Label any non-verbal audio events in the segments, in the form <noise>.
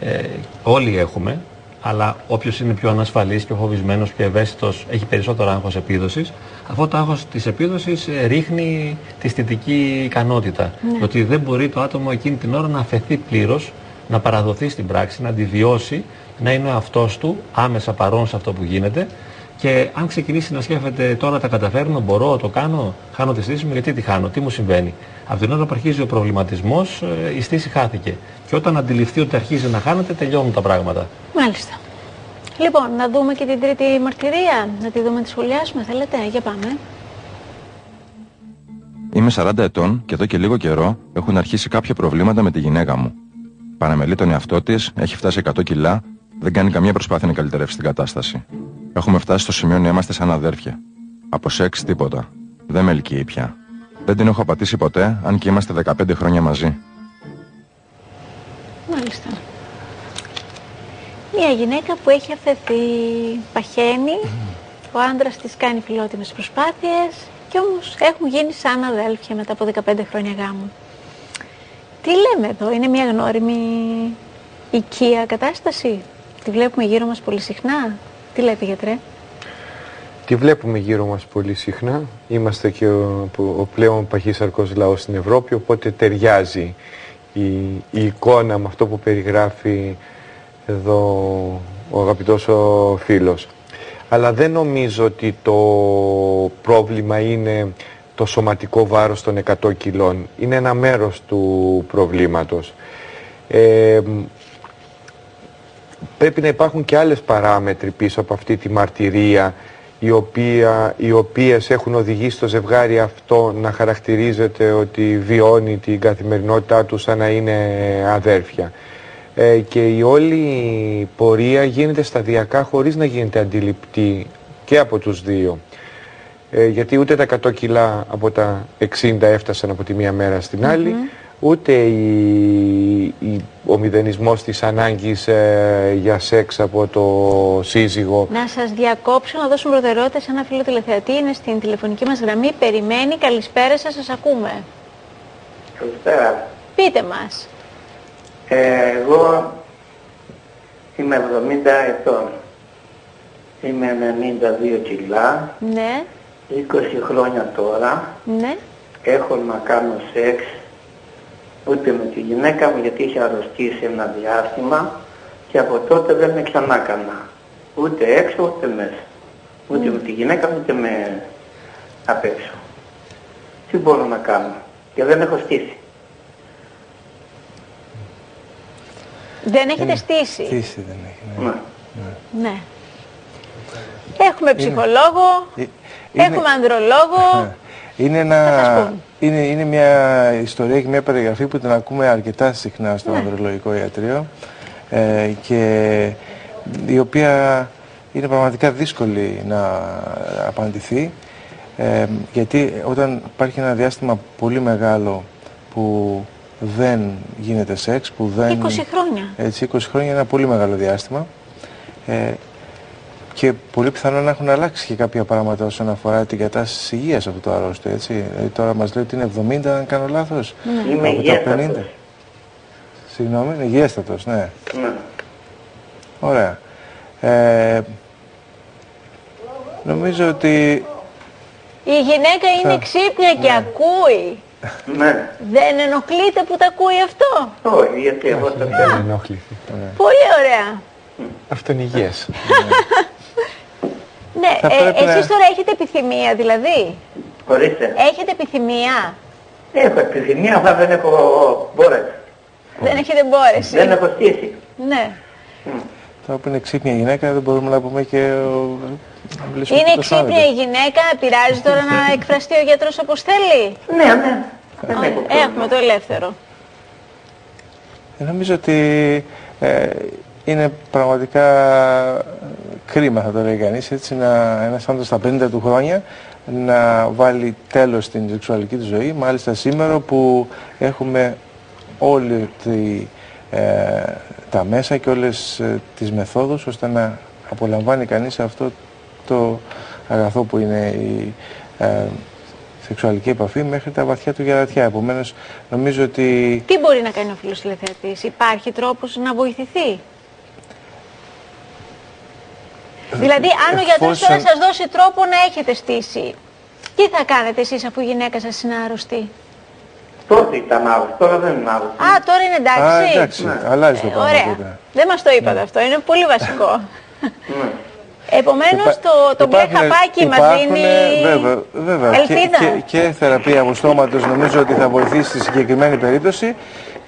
ε, όλοι έχουμε, αλλά όποιος είναι πιο ανασφαλής, πιο φοβισμένος, πιο ευαίσθητος, έχει περισσότερο άγχος επίδοσης. Αυτό το άγχος της επίδοσης ε, ρίχνει τη αισθητική ικανότητα. Ναι. Ότι δεν μπορεί το άτομο εκείνη την ώρα να αφαιθεί πλήρως, να παραδοθεί στην πράξη, να αντιβιώσει, να είναι ο αυτό του άμεσα παρόν σε αυτό που γίνεται. Και αν ξεκινήσει να σκέφτεται τώρα τα καταφέρνω, μπορώ, το κάνω, χάνω τη στήση μου, γιατί τη χάνω, τι μου συμβαίνει. Από την ώρα που αρχίζει ο προβληματισμός, η στήση χάθηκε. Και όταν αντιληφθεί ότι αρχίζει να χάνεται, τελειώνουν τα πράγματα. Μάλιστα. Λοιπόν, να δούμε και την τρίτη μαρτυρία, να τη δούμε, τη σχολιάσουμε, θέλετε, για πάμε. Είμαι 40 ετών και εδώ και λίγο καιρό έχουν αρχίσει κάποια προβλήματα με τη γυναίκα μου. Παραμελεί τον εαυτό της, έχει φτάσει 100 κιλά, δεν κάνει καμία προσπάθεια να καλυτερεύσει την κατάσταση. Έχουμε φτάσει στο σημείο να είμαστε σαν αδέρφια. Από σεξ τίποτα. Δεν με ελκύει πια. Δεν την έχω απατήσει ποτέ, αν και είμαστε 15 χρόνια μαζί. Μάλιστα. Μια γυναίκα που έχει αφαιθεί, παχαίνει, ο άντρας της κάνει φιλότιμες προσπάθειες και όμως έχουν γίνει σαν αδέλφια μετά από 15 χρόνια γάμου. Τι λέμε εδώ, είναι μια γνώριμη οικία κατάσταση; Τη βλέπουμε γύρω μας πολύ συχνά; Τι λέτε γιατρέ; Τη βλέπουμε γύρω μας πολύ συχνά. Είμαστε και ο, που- ο πλέον παχύσαρκος λαός στην Ευρώπη, οπότε ταιριάζει η, η εικόνα με αυτό που περιγράφει εδώ ο αγαπητός ο φίλος. Αλλά δεν νομίζω ότι το πρόβλημα είναι το σωματικό βάρος των 100 κιλών. Είναι ένα μέρος του προβλήματος. Ε, πρέπει να υπάρχουν και άλλες παράμετροι πίσω από αυτή τη μαρτυρία οι, οποία, οι οποίες έχουν οδηγήσει το ζευγάρι αυτό να χαρακτηρίζεται ότι βιώνει την καθημερινότητά του σαν να είναι αδέρφια. Ε, και η όλη πορεία γίνεται σταδιακά χωρίς να γίνεται αντιληπτή και από τους δύο. Ε, γιατί ούτε τα 100 κιλά από τα 60 έφτασαν από τη μία μέρα στην άλλη, ούτε η, η- ο μηδενισμός της ανάγκης ε, για σεξ από το σύζυγο. Να σας διακόψω, να δώσουμε προτεραιότητα σε ένα φίλο τηλεθεατή. Είναι στην τηλεφωνική μας γραμμή. Περιμένει. Καλησπέρα σας, σας ακούμε. Καλησπέρα. Πείτε μας. Ε, εγώ είμαι 70 ετών. Είμαι 92 κιλά, Ναι, 20 χρόνια τώρα. ναι. Έχω να κάνω σεξ ούτε με τη γυναίκα μου γιατί είχε αρρωστήσει ένα διάστημα και από τότε δεν με ξανά κάνα. Ούτε έξω ούτε μέσα. Ούτε με τη γυναίκα μου ούτε με απ' έξω. Τι μπορώ να κάνω. Και δεν έχω στήσει. Δεν έχετε στήσει; Στήση δεν έχει. ναι. Ναι. Ναι. Έχουμε ψυχολόγο, Ε, είναι- έχουμε ανδρολόγο. Είναι, Θα σας ένα, πούν. είναι, είναι μια ιστορία και μια περιγραφή που την ακούμε αρκετά συχνά στο Ναι. ανδρολογικό ιατρείο ε, και η οποία είναι πραγματικά δύσκολη να απαντηθεί ε, γιατί όταν υπάρχει ένα διάστημα πολύ μεγάλο που δεν γίνεται σεξ, που δεν... 20 χρόνια. Έτσι, 20 χρόνια είναι ένα πολύ μεγάλο διάστημα. Ε, και πολύ πιθανόν να έχουν αλλάξει και κάποια πράγματα όσον αφορά την κατάσταση υγείας αυτού του αρρώστου. Έτσι. Δηλαδή, τώρα μας λέει ότι είναι 70, αν κάνω λάθος. Είμαι Από τα υγιέστατος. 50. Συγγνώμη, είναι υγιέστατος, ναι. Ναι. Ωραία. Ε, νομίζω ότι Η γυναίκα είναι Θα- ξύπνια και ακούει. Ναι. Δεν ενοχλείται που τα ακούει αυτό; Όχι, γιατί εγώ το Δεν θέλω. ενόχληθη. Πολύ ωραία. Αυτό είναι υγιές. <laughs> Ναι, Θα ε, πρέπει να- εσείς τώρα έχετε επιθυμία δηλαδή; Ορίστε. Έχετε επιθυμία; Έχω επιθυμία, αλλά δεν έχω μπόρεση. Δεν έχετε μπόρεση. Δεν έχω στήσει. Ναι. τώρα που είναι ξύπνια γυναίκα δεν μπορούμε να πούμε και. ο- να μιλήσουμε Είναι και το Σάββατο. ξύπνια η γυναίκα, πειράζει τώρα να εκφραστεί ο γιατρός όπως θέλει; Ναι, ναι. Δεν έχω Ωραία, Έχουμε το ελεύθερο. Ε, Νομίζω ότι ε, είναι πραγματικά κρίμα θα το λέει κανείς έτσι να ένας άνθρωπος στα 50 του χρόνια να βάλει τέλος στην σεξουαλική του ζωή μάλιστα σήμερα που έχουμε όλη τη, ε, τα μέσα και όλες ε, τις μεθόδους ώστε να απολαμβάνει κανείς αυτό το αγαθό που είναι η ε, σεξουαλική επαφή μέχρι τα βαθιά του γερατιά. Επομένως νομίζω ότι... Τι μπορεί να κάνει ο φίλος τηλεθεατής, υπάρχει τρόπος να βοηθηθεί; Δηλαδή, αν ο γιατρός τώρα Εφόσον- σας δώσει τρόπο να έχετε στήσει, τι θα κάνετε εσείς αφού η γυναίκα σας είναι άρρωστη; Τότε ήταν άρρωστη, τώρα δεν είναι άρρωστη. Α, τώρα είναι εντάξει. Α, εντάξει, αλλάζει το Ε, πράγμα Ωραία. τότε. Δεν μας το είπατε αυτό, είναι πολύ βασικό. Ναι. Επομένως, Υπά- το, το μπλε υπάρχουν- χαπάκι μας υπάρχουν, δίνει Βέβαια, βέβαια. Και, ελπίδα. και, και θεραπεία από στόματος νομίζω ότι θα βοηθήσει στη συγκεκριμένη περίπτωση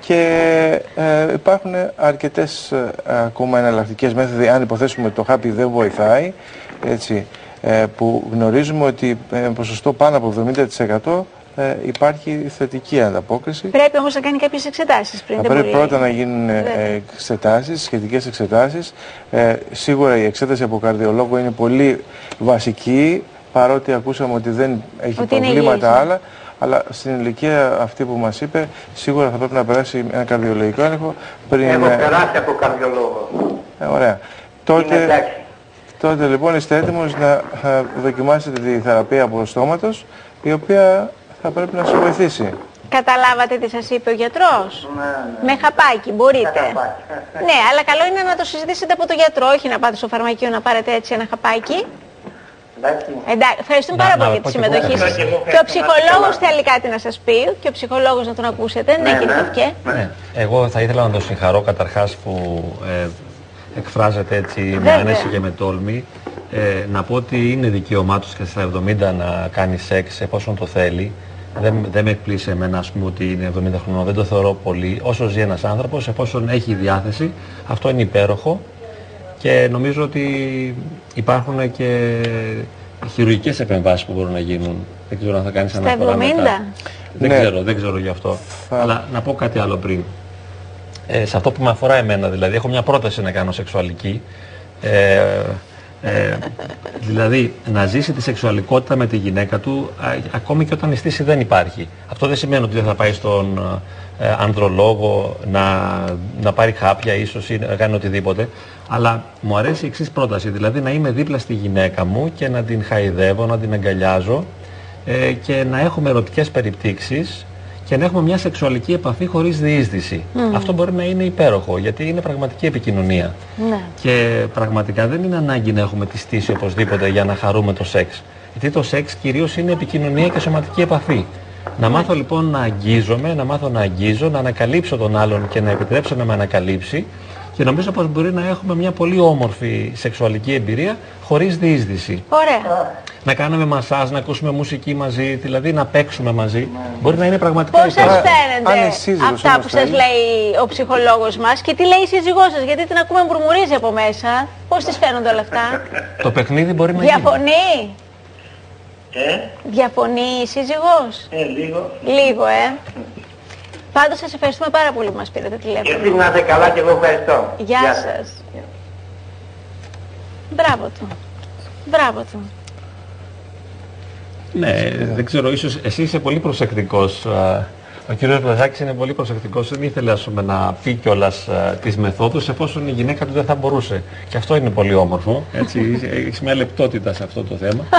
και ε, υπάρχουν αρκετές ε, ακόμα εναλλακτικές μέθοδοι αν υποθέσουμε ότι το χάπι δεν βοηθάει έτσι, ε, που γνωρίζουμε ότι ε, ποσοστό πάνω από 70% ε, υπάρχει θετική ανταπόκριση. Πρέπει όμως να κάνει κάποιες εξετάσεις πριν. Θα δεν πρέπει μπορεί. πρώτα να γίνουν ε, Βέβαια. εξετάσεις, σχετικές εξετάσεις. Ε, σίγουρα η εξέταση από καρδιολόγο είναι πολύ βασική, παρότι ακούσαμε ότι δεν έχει Ότι είναι προβλήματα υγιής, ναι. άλλα. Αλλά στην ηλικία αυτή που μας είπε, σίγουρα θα πρέπει να περάσει ένα καρδιολογικό έλεγχο πριν... Έχω ε, περάσει από καρδιολόγο. ε, ωραία. Είναι Τότε, εντάξει. τότε λοιπόν είστε έτοιμος να ε, δοκιμάσετε τη θεραπεία από στόματος, η οποία θα πρέπει να σας βοηθήσει. Καταλάβατε τι σας είπε ο γιατρός; Ναι, ναι. Με χαπάκι, μπορείτε. Με χαπάκι. Ναι, αλλά καλό είναι να το συζητήσετε από τον γιατρό, όχι να πάτε στο φαρμακείο να πάρετε έτσι ένα χαπάκι. Εντάξει. Εντάξει, ευχαριστούμε Να- πάρα να πολύ για πω τη και εγώ συμμετοχή κάτι. σας. Και εγώ Και ο ευχαριστώ. ψυχολόγος Να είστε θέλει κάτι να σας πει, και ο ψυχολόγος να τον ακούσετε. Ναι, Ναι, κύριε ναι. Κοφκέ. Ναι. Εγώ θα ήθελα να τον συγχαρώ καταρχάς που ε, εκφράζεται έτσι με Βέβαια. άνεση και με τόλμη. Ε, να πω ότι είναι δικαίωμά του και στα 70 να κάνει σεξ εφόσον το θέλει. Δεν, δεν με εκπλήσει εμένα ας πούμε, ότι είναι 70 χρονών, δεν το θεωρώ πολύ. Όσο ζει ένας άνθρωπος, εφόσον έχει διάθεση, αυτό είναι υπέροχο. Και νομίζω ότι υπάρχουν και χειρουργικές επεμβάσεις που μπορούν να γίνουν. Δεν ξέρω αν θα κάνεις Στα αναφορά 70. μετά. Δεν Ναι. ξέρω, δεν ξέρω γι' αυτό. Αλλά να πω κάτι άλλο πριν. Ε, σε αυτό που με αφορά εμένα, δηλαδή, έχω μια πρόταση να κάνω σεξουαλική. Ε, ε, δηλαδή, να ζήσει τη σεξουαλικότητα με τη γυναίκα του, α, ακόμη και όταν η στήση δεν υπάρχει. Αυτό δεν σημαίνει ότι δεν θα πάει στον ε, ανδρολόγο να, να πάρει χάπια ίσως ή να κάνει οτιδήποτε. Αλλά μου αρέσει η εξής πρόταση, δηλαδή να είμαι δίπλα στη γυναίκα μου και να την χαϊδεύω, να την αγκαλιάζω ε, και να έχουμε ερωτικές περιπτύξεις και να έχουμε μια σεξουαλική επαφή χωρίς διείσδυση. Αυτό μπορεί να είναι υπέροχο γιατί είναι πραγματική επικοινωνία. Ναι. Και πραγματικά δεν είναι ανάγκη να έχουμε τη στήση οπωσδήποτε για να χαρούμε το σεξ. Γιατί το σεξ κυρίως είναι επικοινωνία και σωματική επαφή. Να μάθω λοιπόν να αγγίζομαι, να μάθω να αγγίζω, να ανακαλύψω τον άλλον και να επιτρέψω να με ανακαλύψει και νομίζω πως μπορεί να έχουμε μια πολύ όμορφη σεξουαλική εμπειρία χωρίς διείσδυση. Ωραία. Να κάνουμε μασάζ, να ακούσουμε μουσική μαζί, δηλαδή να παίξουμε μαζί. Μπορεί να είναι πραγματικά Πώς σας υπέροχο. αν φαίνεται η σύζυγος αυτά όμως που σας θέλει. λέει ο ψυχολόγος μας και τι λέει η σύζυγός σας, γιατί την ακούμε μπουρμουρίζει από μέσα. Πώς τις φαίνονται όλα αυτά; <laughs> Το παιχνίδι μπορεί να γίνει. Διαφωνεί; Ε, Διαφωνεί η σύζυγός; ε, λίγο. Λίγο, ε. Πάντως σας ευχαριστούμε πάρα πολύ που μας πήρατε Και εσείς τηλέφωνο. να είστε καλά και εγώ ευχαριστώ. Γεια σας. Μπράβο του. Μπράβο του. Ναι, δεν ξέρω, ίσως εσύ είσαι πολύ προσεκτικός. α, Ο κύριος Βλαζάκης είναι πολύ προσεκτικός, δεν ήθελε ας πούμε, να πει κιόλας α, τις μεθόδους εφόσον η γυναίκα του δεν θα μπορούσε. Και αυτό είναι πολύ όμορφο, έτσι, έχεις μια λεπτότητα σε αυτό το θέμα. <laughs>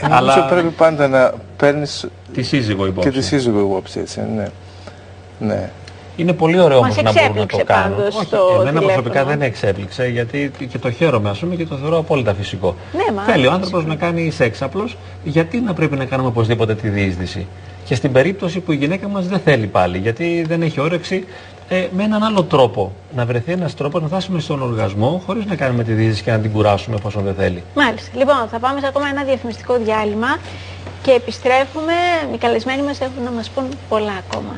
Ε, Νομίζω πρέπει πάντα να παίρνεις τη σύζυγο υπόψη. και τη σύζυγο υπόψη, έτσι, ναι. Ναι. Είναι πολύ ωραίο Μας όμως να μπορούν να το εξέπληξε κάνουν. πάντως Όχι, το εμένα τηλέφωνο. προσωπικά δεν με εξέπληξε γιατί και το χαίρομαι ας πούμε και το θεωρώ απόλυτα φυσικό. Ναι, μα Θέλει ο είναι άνθρωπος να κάνει σεξ απλώς, γιατί να πρέπει να κάνουμε οπωσδήποτε τη διείσδυση; Και στην περίπτωση που η γυναίκα μας δεν θέλει πάλι, γιατί δεν έχει όρεξη, ε, με έναν άλλο τρόπο. Να βρεθεί ένας τρόπος να φτάσουμε στον οργασμό χωρίς να κάνουμε τη διείσδυση και να την κουράσουμε εφόσον δεν θέλει. Μάλιστα. Λοιπόν, θα πάμε σε ακόμα ένα διαφημιστικό διάλειμμα και επιστρέφουμε. Οι καλεσμένοι μας έχουν να μας πούν πολλά ακόμα.